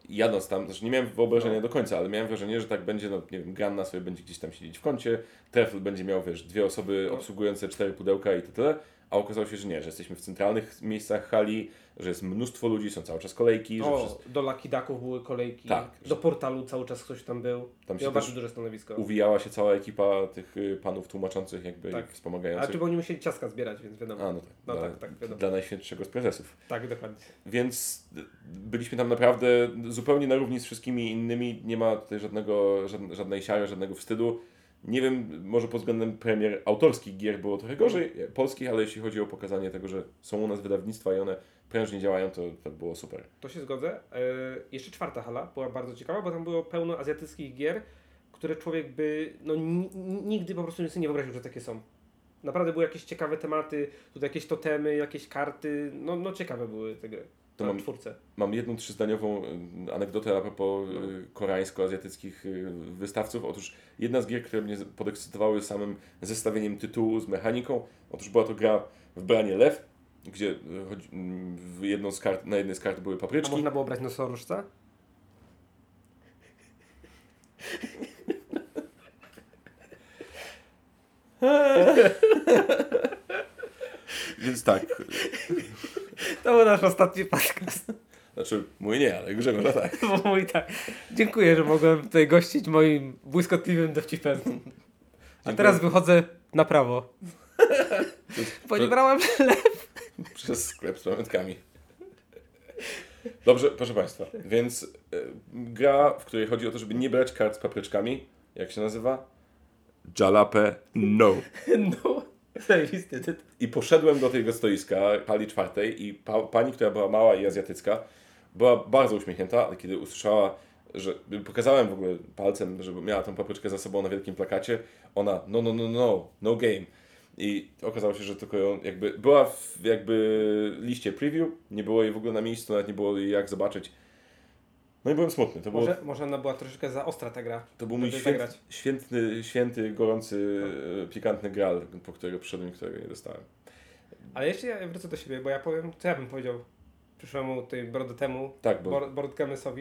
jadąc tam, znaczy nie miałem wyobrażenia no. do końca, ale miałem wrażenie, że tak będzie, no nie wiem, Ganna sobie będzie gdzieś tam siedzieć w kącie, Trefl będzie miał, wiesz, dwie osoby no. obsługujące cztery pudełka i to tyle, a okazało się, że nie, że jesteśmy w centralnych miejscach hali, że jest mnóstwo ludzi, są cały czas kolejki. O, że przez... do Lakidaków były kolejki, tak, do portalu cały czas ktoś tam był. Tam się bardzo duże stanowisko. Uwijała się cała ekipa tych y, panów tłumaczących, jakby tak. wspomagających. A czy bo oni musieli ciaska zbierać, więc wiadomo. A, no tak. No, dla, tak, tak wiadomo. dla najświętszego z prezesów. Tak, dokładnie. Więc byliśmy tam naprawdę zupełnie na równi z wszystkimi innymi. Nie ma tutaj żadnego, żadnej siary, żadnego wstydu. Nie wiem, może pod względem premier autorskich gier było trochę gorzej, polskich, ale jeśli chodzi o pokazanie tego, że są u nas wydawnictwa i one prężnie działają, to, to było super. To się zgodzę. E, jeszcze czwarta hala była bardzo ciekawa, bo tam było pełno azjatyckich gier, które człowiek by no, nigdy po prostu sobie nie wyobraził, że takie są. Naprawdę były jakieś ciekawe tematy, tutaj jakieś totemy, jakieś karty, no, no ciekawe były te gry. To mam, czwórce. mam jedną trzyzdaniową y, anegdotę a propos no. koreańsko-azjatyckich y, wystawców. Otóż jedna z gier, które mnie podekscytowały samym zestawieniem tytułu z mechaniką, otóż była to gra w branie lew, gdzie w jedną z kart, na jednej z kart były papryczki. A można było brać nosorożca? Więc tak. To był nasz ostatni podcast. Znaczy, mój nie, ale Grzegorza tak. Bo mój tak. Dziękuję, że mogłem tutaj gościć moim błyskotliwym dowcipem. A teraz wychodzę na prawo. Bo nie brałem chleb. Przez sklep z pamiątkami. Dobrze, proszę Państwa, więc y, gra, w której chodzi o to, żeby nie brać kart z papryczkami, jak się nazywa? Jalape No. I poszedłem do tego stoiska, hali czwartej i pa, pani, która była mała i azjatycka, była bardzo uśmiechnięta, ale kiedy usłyszała, że pokazałem w ogóle palcem, żeby miała tą papryczkę za sobą na wielkim plakacie, ona no, no, no, no, no game. I okazało się, że tylko ją jakby była w jakby liście preview, nie było jej w ogóle na miejscu, nawet nie było jej jak zobaczyć. No i byłem smutny. To może, było, może ona była troszeczkę za ostra ta gra. To był mój święt, świętny, święty, gorący, no. pikantny gral, po którego przyszedłem i którego nie dostałem. Ale jeszcze ja wrócę do siebie, bo ja powiem, co ja bym powiedział przyszłemu tej temu, tak, bo... Bord,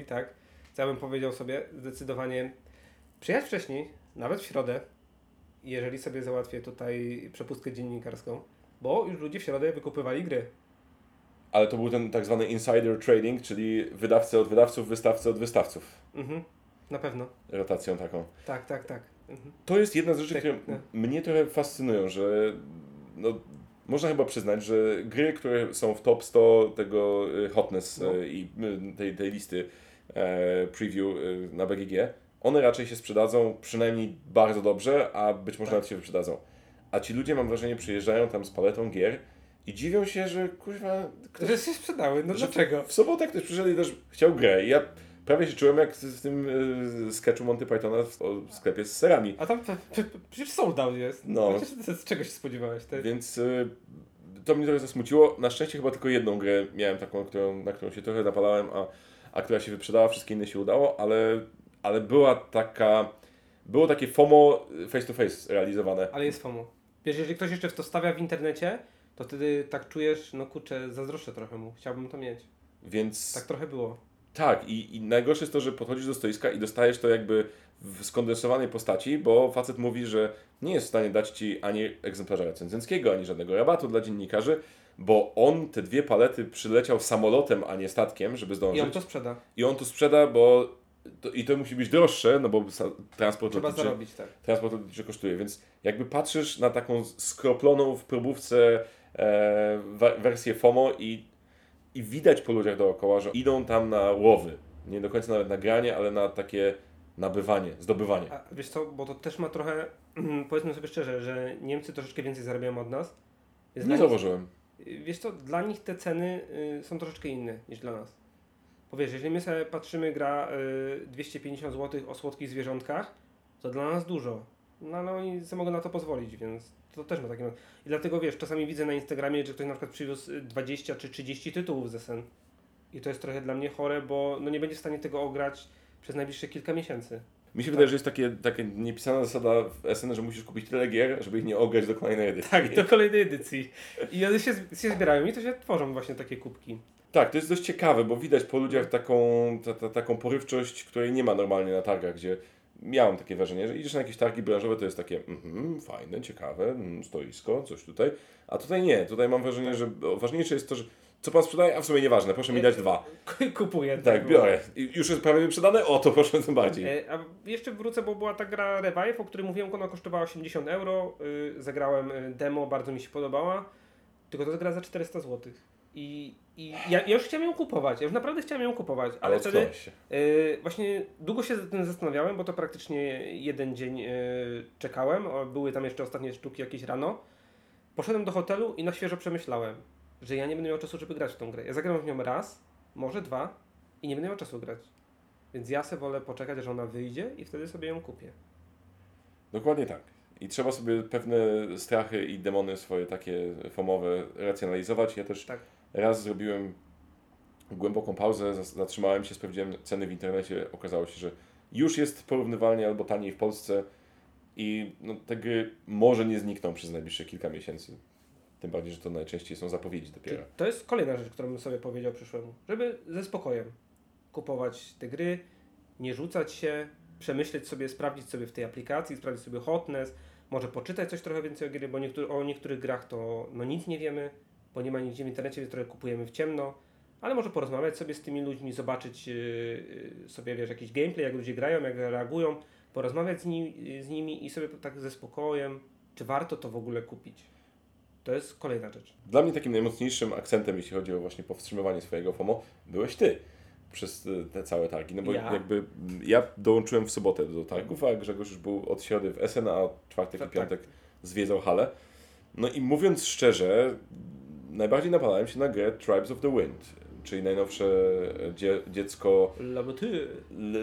tak? Co ja bym powiedział sobie zdecydowanie przyjechać wcześniej, nawet w środę, jeżeli sobie załatwię tutaj przepustkę dziennikarską, bo już ludzie w środę wykupywali gry ale to był ten tak zwany insider trading, czyli wydawcy od wydawców, wystawcy od wystawców. Mhm, na pewno. Rotacją taką. Tak, tak, tak. Mhm. To jest jedna z rzeczy, tak, które no. mnie trochę fascynują, że no, można chyba przyznać, że gry, które są w top 100 tego y, hotness no. Y, i y, tej, tej listy e, preview na BGG, one raczej się sprzedadzą przynajmniej bardzo dobrze, a być może tak. nawet się wyprzedadzą. A ci ludzie, mam wrażenie, przyjeżdżają tam z paletą gier, i dziwią się, że kurwa... Ktoś, że się sprzedały, no dlaczego? W sobotę ktoś przyszedł i też chciał grę i ja prawie się czułem jak w tym y, sketchu Monty Pythona w, w, sklepie z serami. A tam przecież sold out jest. No. Przecież z czego się spodziewałeś? Tak? Więc y, to mnie trochę zasmuciło. Na szczęście chyba tylko jedną grę miałem taką, którą, na którą się trochę napalałem, a, a która się wyprzedała, wszystkie inne się udało, ale, ale była taka... Było takie FOMO face to face realizowane. Ale jest FOMO. Wiesz, jeżeli ktoś jeszcze w to stawia w internecie, to wtedy tak czujesz, no kurczę, zazdroszczę trochę mu, chciałbym to mieć. Więc... Tak trochę było. Tak, i, i najgorsze jest to, że podchodzisz do stoiska i dostajesz to jakby w skondensowanej postaci, bo facet mówi, że nie jest w stanie dać ci ani egzemplarza recenzenckiego, ani żadnego rabatu dla dziennikarzy, bo on te dwie palety przyleciał samolotem, a nie statkiem, żeby zdążyć. I on to sprzeda. I on to sprzeda, bo to, i to musi być droższe, no bo transport Trzeba lotniczy, zarobić, tak. transport lotniczy kosztuje, więc jakby patrzysz na taką skroploną w probówce wersję FOMO i, i widać po ludziach dookoła, że idą tam na łowy. Nie do końca nawet na granie, ale na takie nabywanie, zdobywanie. A wiesz co, bo to też ma trochę, powiedzmy sobie szczerze, że Niemcy troszeczkę więcej zarabiają od nas. Więc Nie dla nich- zauważyłem. Wiesz co, dla nich te ceny y, są troszeczkę inne niż dla nas. Bo wiesz, jeżeli my sobie patrzymy gra y, 250 zł o słodkich zwierzątkach, to dla nas dużo. No ale oni sobie mogą na to pozwolić, więc to też ma takie... I dlatego wiesz, czasami widzę na Instagramie, że ktoś na przykład przywiózł y, 20 czy 30 tytułów ze sen. I to jest trochę dla mnie chore, bo no nie będzie w stanie tego ograć przez najbliższe kilka miesięcy. Mi się wydaje, że jest takie, takie niepisana zasada w SN, że musisz kupić tyle gier, żeby ich nie ograć do kolejnej edycji. Tak, do kolejnej edycji. I one się, się zbierają i to się tworzą właśnie takie kubki. Tak, to jest dość ciekawe, bo widać po ludziach taką, ta, ta, taką porywczość, której nie ma normalnie na targach, gdzie miałem takie wrażenie, że idziesz na jakieś targi branżowe, to jest takie mhm, fajne, ciekawe, mm, stoisko, coś tutaj, a tutaj nie, tutaj mam wrażenie, że ważniejsze jest to, że co pan sprzedaje, a w sumie nieważne, proszę mi dać dwa. Kupuję. Tak, biorę. I już jest prawie wyprzedane, o to proszę tym bardziej. E, A jeszcze wrócę, bo była ta gra Revive, o której mówiłem, ona kosztowała 80 euro. y, Zagrałem y, demo, bardzo mi się podobała. Tylko to jest gra za 400 zł. I, i ja, ja już chciałem ją kupować, ja już naprawdę chciałem ją kupować, ale Ale wtedy y, właśnie długo się z tym zastanawiałem, bo to praktycznie jeden dzień y, czekałem, były tam jeszcze ostatnie sztuki jakieś rano. Poszedłem do hotelu i na świeżo przemyślałem, że ja nie będę miał czasu, żeby grać w tą grę. Ja zagram w nią raz, może dwa i nie będę miał czasu grać. Więc ja sobie wolę poczekać, aż ona wyjdzie i wtedy sobie ją kupię. Dokładnie tak. I trzeba sobie pewne strachy i demony swoje takie fomowe racjonalizować. Ja też Tak. Raz zrobiłem głęboką pauzę, zatrzymałem się, sprawdziłem ceny w internecie. Okazało się, że już jest porównywalnie albo taniej w Polsce i no, te gry może nie znikną przez najbliższe kilka miesięcy. Tym bardziej, że to najczęściej są zapowiedzi dopiero. To jest kolejna rzecz, którą bym sobie powiedział przyszłemu. Żeby ze spokojem kupować te gry, nie rzucać się, przemyśleć sobie, sprawdzić sobie w tej aplikacji, sprawdzić sobie hotness, może poczytać coś trochę więcej o gry, bo niektóry, o niektórych grach to no nic nie wiemy, bo nie ma nigdzie w internecie, więc trochę kupujemy w ciemno, ale może porozmawiać sobie z tymi ludźmi, zobaczyć yy, yy, sobie wiesz, jakiś gameplay, jak ludzie grają, jak reagują, porozmawiać z, ni- z nimi i sobie tak ze spokojem, czy warto to w ogóle kupić. To jest kolejna rzecz. Dla mnie takim najmocniejszym akcentem, jeśli chodzi o właśnie powstrzymywanie swojego FOMO, byłeś ty przez y, te całe targi. No bo Ja? jakby ja dołączyłem w sobotę do targów, a Grzegorz już był od środy w SN, a od czwartek Tak, i piątek zwiedzał halę. No i mówiąc szczerze, najbardziej napadałem się na grę Tribes of the Wind, czyli najnowsze dzie dziecko. Le,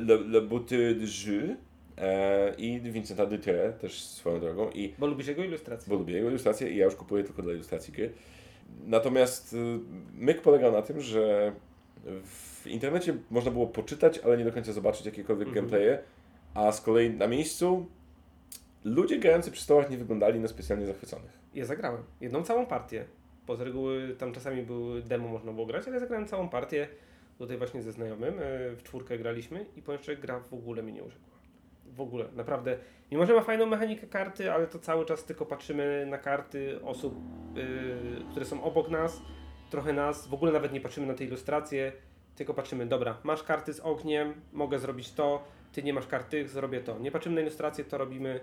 Le, Le Beauté de Jeu e, i Vincenta Dutré też swoją drogą i Bo lubisz jego ilustrację. bo lubię jego ilustracje i ja już kupuję tylko dla ilustracji gry. Natomiast y, myk polegał na tym, że w internecie można było poczytać, ale nie do końca zobaczyć jakiekolwiek Mhm. gameplaye, a z kolei na miejscu ludzie grający przy stołach nie wyglądali na specjalnie zachwyconych. Ja zagrałem jedną całą partię. Bo z reguły tam czasami były demo, można było grać, ale zagrałem całą partię tutaj właśnie ze znajomym. e, W czwórkę graliśmy i powiem szczerze, gra w ogóle mnie nie urzekła. W ogóle, naprawdę. Mimo, że ma fajną mechanikę karty, ale to cały czas tylko patrzymy na karty osób, y, które są obok nas, trochę nas, w ogóle nawet nie patrzymy na te ilustracje, tylko patrzymy, dobra, masz karty z ogniem, mogę zrobić to, ty nie masz karty, zrobię to. Nie patrzymy na ilustracje, to robimy.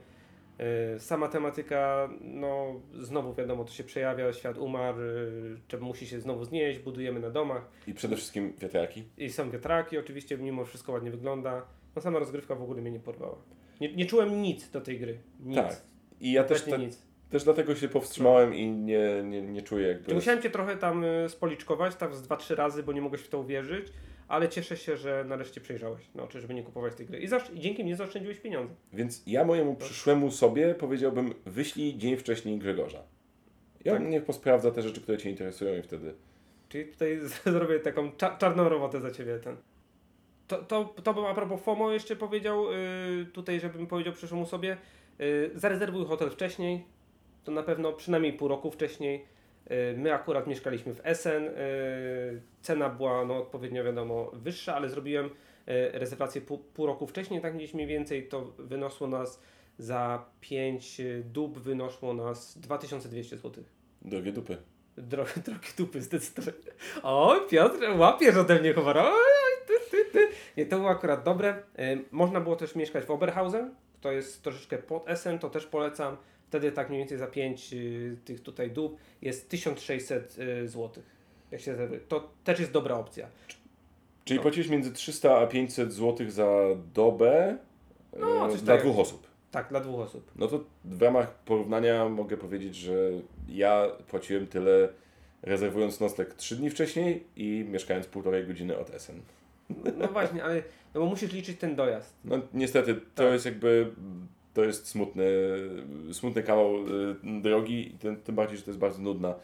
Y, Sama tematyka, no znowu wiadomo, to się przejawia, świat umarł, y, trzeba musi się znowu znieść, budujemy na domach I przede wszystkim wiatraki. i są wiatraki, oczywiście mimo wszystko ładnie wygląda. No sama rozgrywka w ogóle mnie nie porwała. Nie, nie czułem nic do tej gry. Nic. Tak. I ja też, Kompletnie tak, nic. też dlatego się powstrzymałem i nie, nie, nie czuję jakby... Musiałem cię trochę tam y, spoliczkować, tak z 2-3 razy, bo nie mogłeś w to uwierzyć, ale cieszę się, że nareszcie przejrzałeś na oczy, żeby nie kupować tej gry. I, zasz- i dzięki mnie zaoszczędziłeś pieniądze. Więc ja mojemu przyszłemu sobie powiedziałbym, wyślij dzień wcześniej Grzegorza. Ja Tak. niech posprawdza te rzeczy, które Cię interesują i wtedy... Czyli tutaj zrobię taką cza- czarną robotę za ciebie ten. To, to, to bym a propos FOMO jeszcze powiedział, y, tutaj żebym powiedział przyszłemu sobie, y, zarezerwuj hotel wcześniej, to na pewno przynajmniej pół roku wcześniej. Y, my akurat mieszkaliśmy w Essen, y, cena była no, odpowiednio wiadomo wyższa, ale zrobiłem y, rezerwację pół, pół roku wcześniej, tak gdzieś mniej więcej to wyniosło nas za 5 dób wynoszło nas 2200 zł. Drogie dupy. Dro drogie dupy zdecydowanie. O, Piotr, łapiesz ode mnie ty. Nie, to było akurat dobre. Można było też mieszkać w Oberhausen, to jest troszeczkę pod Essen, to też polecam. Wtedy tak mniej więcej za 5 y, tych tutaj dób jest 1600 y, zł. Jak się to też jest dobra opcja. Czyli No. płaciłeś między 300 a 500 zł za dobę No, e, coś dla takiego. dwóch osób. Tak, dla dwóch osób. No to w ramach porównania mogę powiedzieć, że ja płaciłem tyle rezerwując nocleg 3 dni wcześniej i mieszkając półtorej godziny od Essen. No właśnie, ale no bo musisz liczyć ten dojazd. No niestety to Tak. jest jakby to jest smutny, smutny kawał y, drogi, i tym, tym bardziej, że to jest bardzo nudna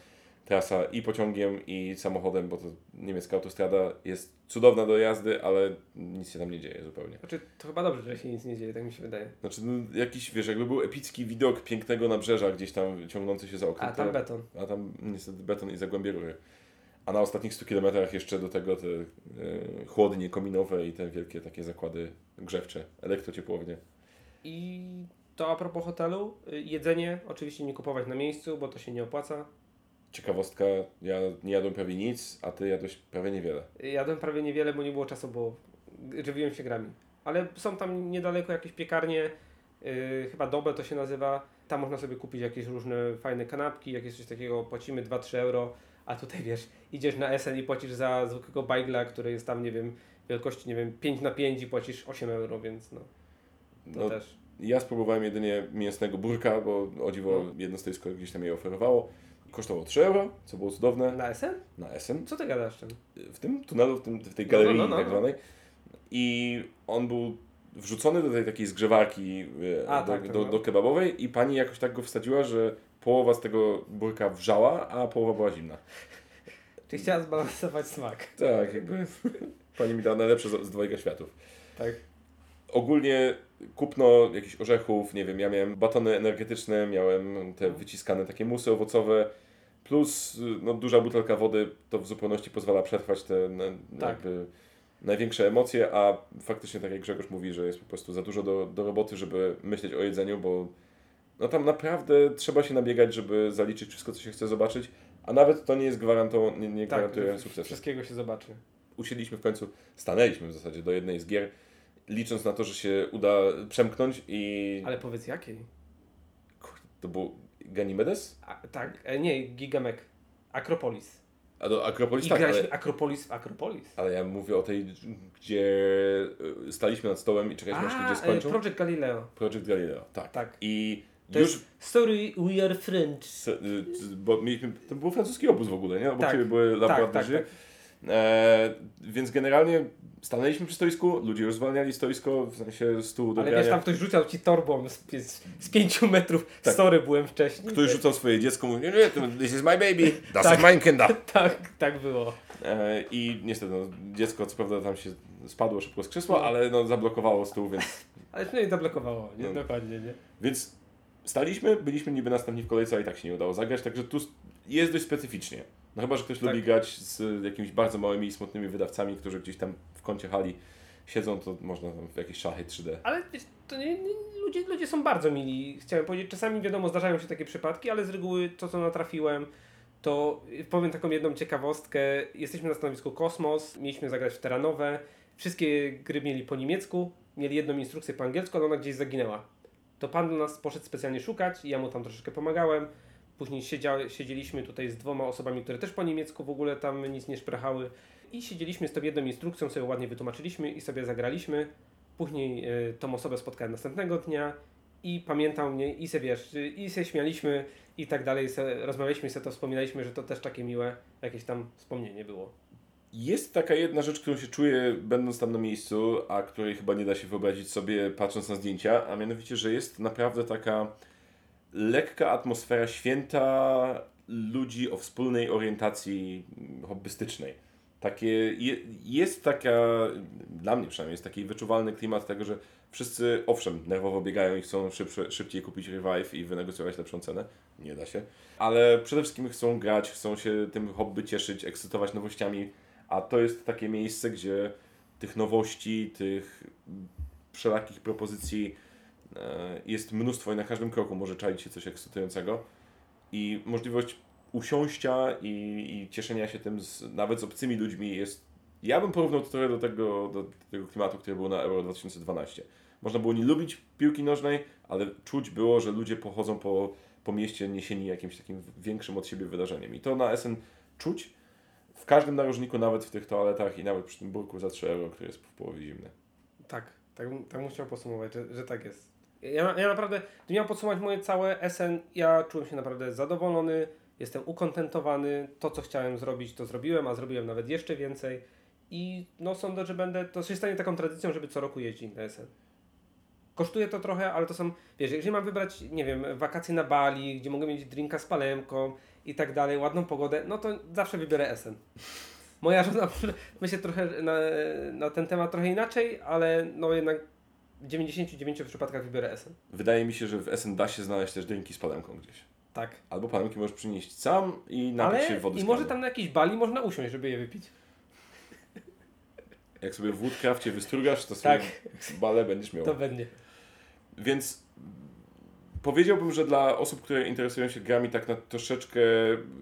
trasa i pociągiem i samochodem, bo to niemiecka autostrada jest cudowna do jazdy, ale nic się tam nie dzieje zupełnie. Znaczy, to chyba dobrze, że się nic nie dzieje, tak mi się wydaje. Znaczy no, jakiś, wiesz, jakby był epicki widok pięknego nabrzeża gdzieś tam ciągnący się za oknem. A tam to- beton. a tam niestety beton i zagłębie rury. A na ostatnich 100 kilometrach jeszcze do tego te e, chłodnie kominowe i te wielkie takie zakłady grzewcze, elektrociepłownie. I to a propos hotelu, jedzenie oczywiście nie kupować na miejscu, bo to się nie opłaca. Ciekawostka, ja nie jadłem prawie nic, a ty jadłeś prawie niewiele. Jadłem prawie niewiele, bo nie było czasu, bo żywiłem się grami. Ale są tam niedaleko jakieś piekarnie, yy, chyba Dobe to się nazywa. Tam można sobie kupić jakieś różne fajne kanapki, jakieś coś takiego, płacimy 2-3 euro, a tutaj wiesz, idziesz na SN i płacisz za zwykłego bajgla, który jest tam, nie wiem, wielkości, nie wiem, 5 na 5 i płacisz 8 euro, więc no, to No, też. ja spróbowałem jedynie mięsnego burka, bo o dziwo No. jedno stoisko gdzieś tam je oferowało. Kosztowało 3 euro, co było cudowne, Na SN? na Essen. Co ty gadasz czym? w tym tunelu, w, tym, w tej No, galerii no, no, tak no. zwanej. I on był wrzucony do tej takiej zgrzewarki e, A, do, tak, do, no. do kebabowej i pani jakoś tak go wsadziła, że połowa z tego burka wrzała, a połowa była zimna. Czy chciała zbalansować smak? Tak, jakby pani mi dała najlepsze z, z dwojga światów. Tak. Ogólnie kupno jakichś orzechów, nie wiem, ja miałem batony energetyczne, miałem te wyciskane takie musy owocowe, plus no, duża butelka wody to w zupełności pozwala przetrwać te na, Tak. największe emocje, a faktycznie tak jak Grzegorz mówi, że jest po prostu za dużo do, do roboty, żeby myśleć o jedzeniu, bo no tam naprawdę trzeba się nabiegać, żeby zaliczyć wszystko, co się chce zobaczyć, a nawet to nie jest gwarantą, nie, nie Tak, gwarantuje sukcesu wszystkiego się zobaczy. usiedliśmy w końcu, stanęliśmy w zasadzie do jednej z gier, licząc na to, że się uda przemknąć i Ale powiedz jakiej? Kurde, to był Ganymedes? A, tak, e, nie, Gigamek. Akropolis. A do Akropolis I tak, graliśmy ale, Akropolis w Akropolis. ale ja mówię o tej, gdzie y, staliśmy nad stołem i czekaliśmy, aż ludzie e, skończą. Project Galileo. Project Galileo, tak. Tak. I To już, jest Story We Are French. y, bo mieliśmy, to był francuski obóz w ogóle, nie? Obok Tak, siebie były Tak, tak, laboratorzy. tak. E, więc generalnie stanęliśmy przy stoisku, ludzie już zwalniali stoisko, w sensie stół do Ale wiesz, tam ktoś rzucał ci torbą z, z, z pięciu metrów. Tak. Story byłem wcześniej. Ktoś rzucał swoje dziecko, mówi, nie, nie, to- this is my baby, das Tak. ist mein Kinder. Tak, tak było. E, I niestety, no, dziecko co prawda tam się spadło szybko z krzesła, No. ale no, zablokowało stół, więc, Ale przynajmniej zablokowało, nie? No. Dokładnie, nie? więc staliśmy, byliśmy niby następni w kolejce, a i tak się nie udało zagrać, także tu jest dość specyficznie. No chyba, że ktoś Tak. lubi grać z jakimiś bardzo małymi i smutnymi wydawcami, którzy gdzieś tam w kącie hali siedzą, to można tam w jakieś szachy 3D. Ale to nie, nie, ludzie, ludzie są bardzo mili. Chciałem powiedzieć, czasami wiadomo, zdarzają się takie przypadki, ale z reguły to, co natrafiłem, to powiem taką jedną ciekawostkę. Jesteśmy na stanowisku Kosmos, mieliśmy zagrać w Teranowe. Wszystkie gry mieli po niemiecku, mieli jedną instrukcję po angielsku, ale ona gdzieś zaginęła. To pan do nas poszedł specjalnie szukać, ja mu tam troszeczkę pomagałem. Później siedzieliśmy tutaj z dwoma osobami, które też po niemiecku w ogóle tam nic nie szprechały. I siedzieliśmy z tą jedną instrukcją, sobie ładnie wytłumaczyliśmy i sobie zagraliśmy. Później y, tą osobę spotkałem następnego dnia i pamiętał mnie i se wiesz, i się śmialiśmy i tak dalej, se, rozmawialiśmy sobie to wspominaliśmy, że to też takie miłe jakieś tam wspomnienie było. Jest taka jedna rzecz, którą się czuję, będąc tam na miejscu, a której chyba nie da się wyobrazić sobie, patrząc na zdjęcia, a mianowicie, że jest naprawdę taka lekka atmosfera święta ludzi o wspólnej orientacji hobbystycznej. Takie, je, jest taka, dla mnie przynajmniej, jest taki wyczuwalny klimat tego, że wszyscy, owszem, nerwowo biegają i chcą szybsze, szybciej kupić revive i wynegocjować lepszą cenę. Nie da się. Ale przede wszystkim chcą grać, chcą się tym hobby cieszyć, ekscytować nowościami, a to jest takie miejsce, gdzie tych nowości, tych wszelakich propozycji jest mnóstwo i na każdym kroku może czaić się coś ekscytującego. I możliwość usiąścia i, i cieszenia się tym z, nawet z obcymi ludźmi jest. Ja bym porównał to trochę do tego, do tego klimatu, który był na Euro 2012. Można było nie lubić piłki nożnej, ale czuć było, że ludzie pochodzą po, po mieście niesieni jakimś takim większym od siebie wydarzeniem. I to na SN czuć w każdym narożniku, nawet w tych toaletach i nawet przy tym burku za 3 euro, który jest w połowie zimny. Tak, tak, tak bym chciał podsumować, że, że tak jest. Ja, ja naprawdę, gdybym miał podsumować moje całe SN, ja czułem się naprawdę zadowolony, jestem ukontentowany, to co chciałem zrobić, to zrobiłem, a zrobiłem nawet jeszcze więcej i no sądzę, że będę, to się stanie taką tradycją, żeby co roku jeździć na SN. Kosztuje to trochę, ale to są, wiesz, jeżeli mam wybrać, nie wiem, wakacje na Bali, gdzie mogę mieć drinka z palemką i tak dalej, ładną pogodę, no to zawsze wybiorę SN. Moja żona myślę trochę na, na ten temat trochę inaczej, ale no jednak 99 przypadkach wybiorę SN. Wydaje mi się, że w SN da się znaleźć też drinki z palemką gdzieś. Tak. Albo palemki możesz przynieść sam i napić się wody i może tam na jakiejś bali można usiąść, żeby je wypić. Jak sobie w Woodcrafcie wystrugasz, to sobie bale będziesz miał. Tak. To będzie. Więc powiedziałbym, że dla osób, które interesują się grami tak na troszeczkę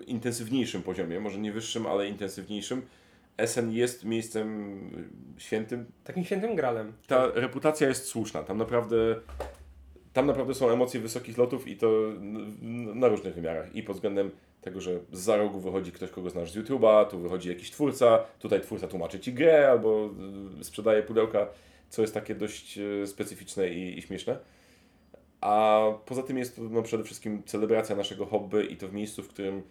intensywniejszym poziomie, może nie wyższym, ale intensywniejszym, SN jest miejscem świętym. Takim świętym gralem. Ta reputacja jest słuszna. Tam naprawdę, tam naprawdę są emocje wysokich lotów i to na różnych wymiarach. I pod względem tego, że z za rogu wychodzi ktoś, kogo znasz z YouTube'a, tu wychodzi jakiś twórca, tutaj twórca tłumaczy ci grę albo y, sprzedaje pudełka, co jest takie dość y, specyficzne i, i śmieszne. A poza tym jest to no, przede wszystkim celebracja naszego hobby i to w miejscu, w którym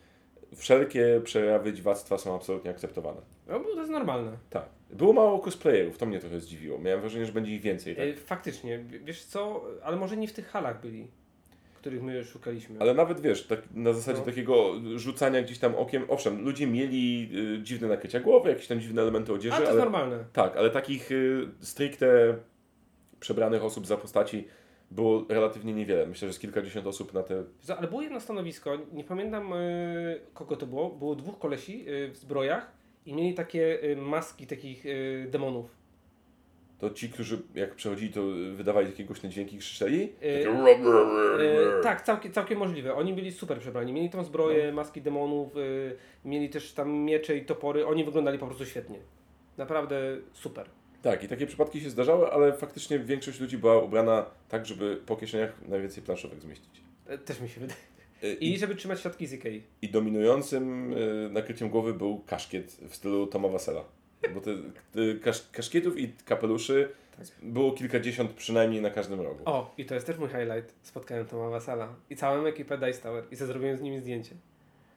wszelkie przejawy dziwactwa są absolutnie akceptowane. No bo to jest normalne. Tak. Było mało cosplayerów, to mnie trochę zdziwiło. Miałem wrażenie, że będzie ich więcej. Tak? E, Faktycznie, wiesz co, ale może nie w tych halach byli, których my szukaliśmy. Ale nawet wiesz, tak na zasadzie No. takiego rzucania gdzieś tam okiem, owszem, ludzie mieli y, dziwne nakrycia głowy, jakieś tam dziwne elementy odzieży, A to jest ale normalne. tak, ale takich y, stricte przebranych osób za postaci było relatywnie niewiele. Myślę, że z kilkadziesiąt osób na te. Ale było jedno stanowisko, nie pamiętam e, kogo to było, było dwóch kolesi e, w zbrojach i mieli takie e, maski takich demonów. To ci, którzy jak przechodzili, to wydawali takie głośne dźwięki i krzyczeli. Takie... Tak, całkiem, całkiem możliwe. Oni byli super przebrani. Mieli tą zbroję, No. maski demonów, mieli też tam miecze i topory. Oni wyglądali po prostu świetnie. Naprawdę super. Tak, i takie przypadki się zdarzały, ale faktycznie większość ludzi była ubrana tak, żeby po kieszeniach najwięcej planszówek zmieścić. E, też mi się wydaje. Y, I żeby trzymać środki z Ikei. I dominującym y, nakryciem głowy był kaszkiet w stylu Toma Wassela. Bo te, te kasz, kaszkietów i kapeluszy Tak. było kilkadziesiąt przynajmniej na każdym rogu. O, i to jest też mój highlight. Spotkałem Toma Wasala i całą ekipę Dice Tower i zrobiłem z nimi zdjęcie.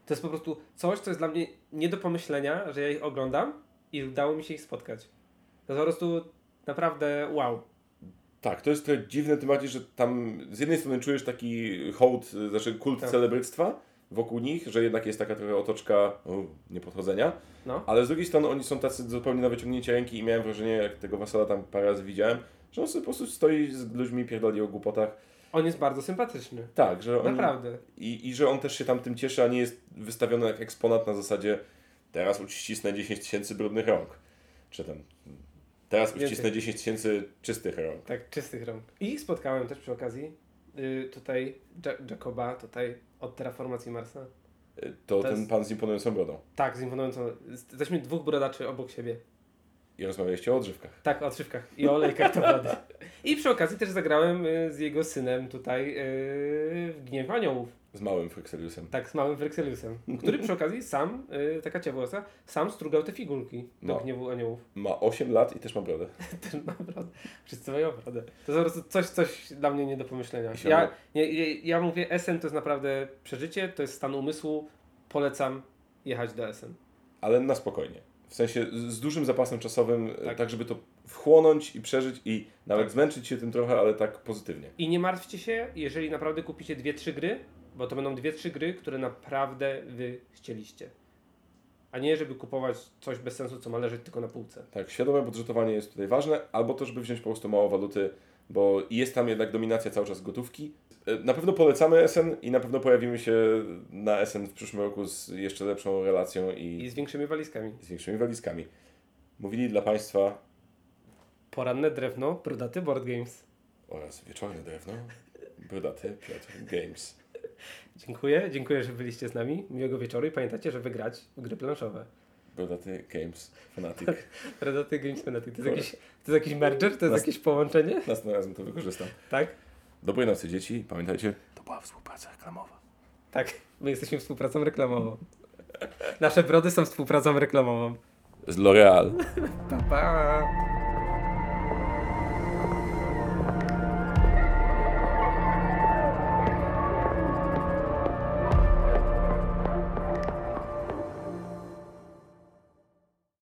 To jest po prostu coś, co jest dla mnie nie do pomyślenia, że ja ich oglądam i udało mi się ich spotkać. To po prostu naprawdę wow. Tak, to jest trochę dziwne, tym bardziej, że tam z jednej strony czujesz taki hołd, y, znaczy kult Tak. celebryctwa wokół nich, że jednak jest taka trochę otoczka o, niepodchodzenia, No. ale z drugiej strony oni są tacy zupełnie na wyciągnięcie ręki i miałem wrażenie, jak tego Wassela tam parę razy widziałem, że on sobie po prostu stoi z ludźmi pierdoli o głupotach. On jest bardzo sympatyczny. Tak, że on, Naprawdę. I, I że on też się tam tym cieszy, a nie jest wystawiony jak eksponat na zasadzie teraz uścisnę 10 tysięcy brudnych rąk. Czy tam teraz Więcej. uścisnę 10 tysięcy czystych rąk. Tak, czystych rąk. I spotkałem też przy okazji y, tutaj Ja- Jacoba, tutaj od Terraformacji Marsa. Y, To, To ten jest- pan z imponującą brodą. Tak, z imponującą. Jesteśmy dwóch brodaczy obok siebie. I rozmawialiście o odżywkach. Tak, o odżywkach i o olejkach do wody. I przy okazji też zagrałem y, z jego synem tutaj y, w Gniew Aniołów. Z małym Frykseliusem. Tak, z małym Frexeliusem. Który przy okazji sam, y, taka ciekawostka, sam strugał te figurki do No. Gniewu Aniołów. Ma 8 lat i też ma brodę. Też naprawdę. Wszyscy mają prawdę. To jest po prostu coś, coś dla mnie nie do pomyślenia. Ja, nie, ja, mówię, SN to jest naprawdę przeżycie, to jest stan umysłu. Polecam jechać do SN. Ale na spokojnie. W sensie z, dużym zapasem czasowym, tak. Tak. tak żeby to wchłonąć i przeżyć i nawet Tak. zmęczyć się tym trochę, ale tak pozytywnie. I nie martwcie się, jeżeli naprawdę kupicie dwie, trzy gry, bo to będą dwie, trzy gry, które naprawdę wy chcieliście. A nie, żeby kupować coś bez sensu, co ma leżeć tylko na półce. Tak, świadome budżetowanie jest tutaj ważne, albo to, żeby wziąć po prostu mało waluty, bo jest tam jednak dominacja cały czas gotówki. E, Na pewno polecamy SN i na pewno pojawimy się na SN w przyszłym roku z jeszcze lepszą relacją i, I z większymi walizkami. z większymi walizkami. Mówili dla Państwa Poranne drewno, brudaty board games. oraz wieczorne drewno, brudaty Piotr Games. Dziękuję, dziękuję, że byliście z nami. Miłego wieczoru i pamiętajcie, żeby grać w gry planszowe. Brodaty Games Fanatic. Predator Games Fanatic. To jest jakiś, to jest jakiś merger? To jest jakieś połączenie? Następnym razem to wykorzystam. Tak? Dobrej nocy dzieci. Pamiętajcie, to była współpraca reklamowa. Tak. My jesteśmy współpracą reklamową. Nasze brody są współpracą reklamową. Z L'Oreal. Pa, pa.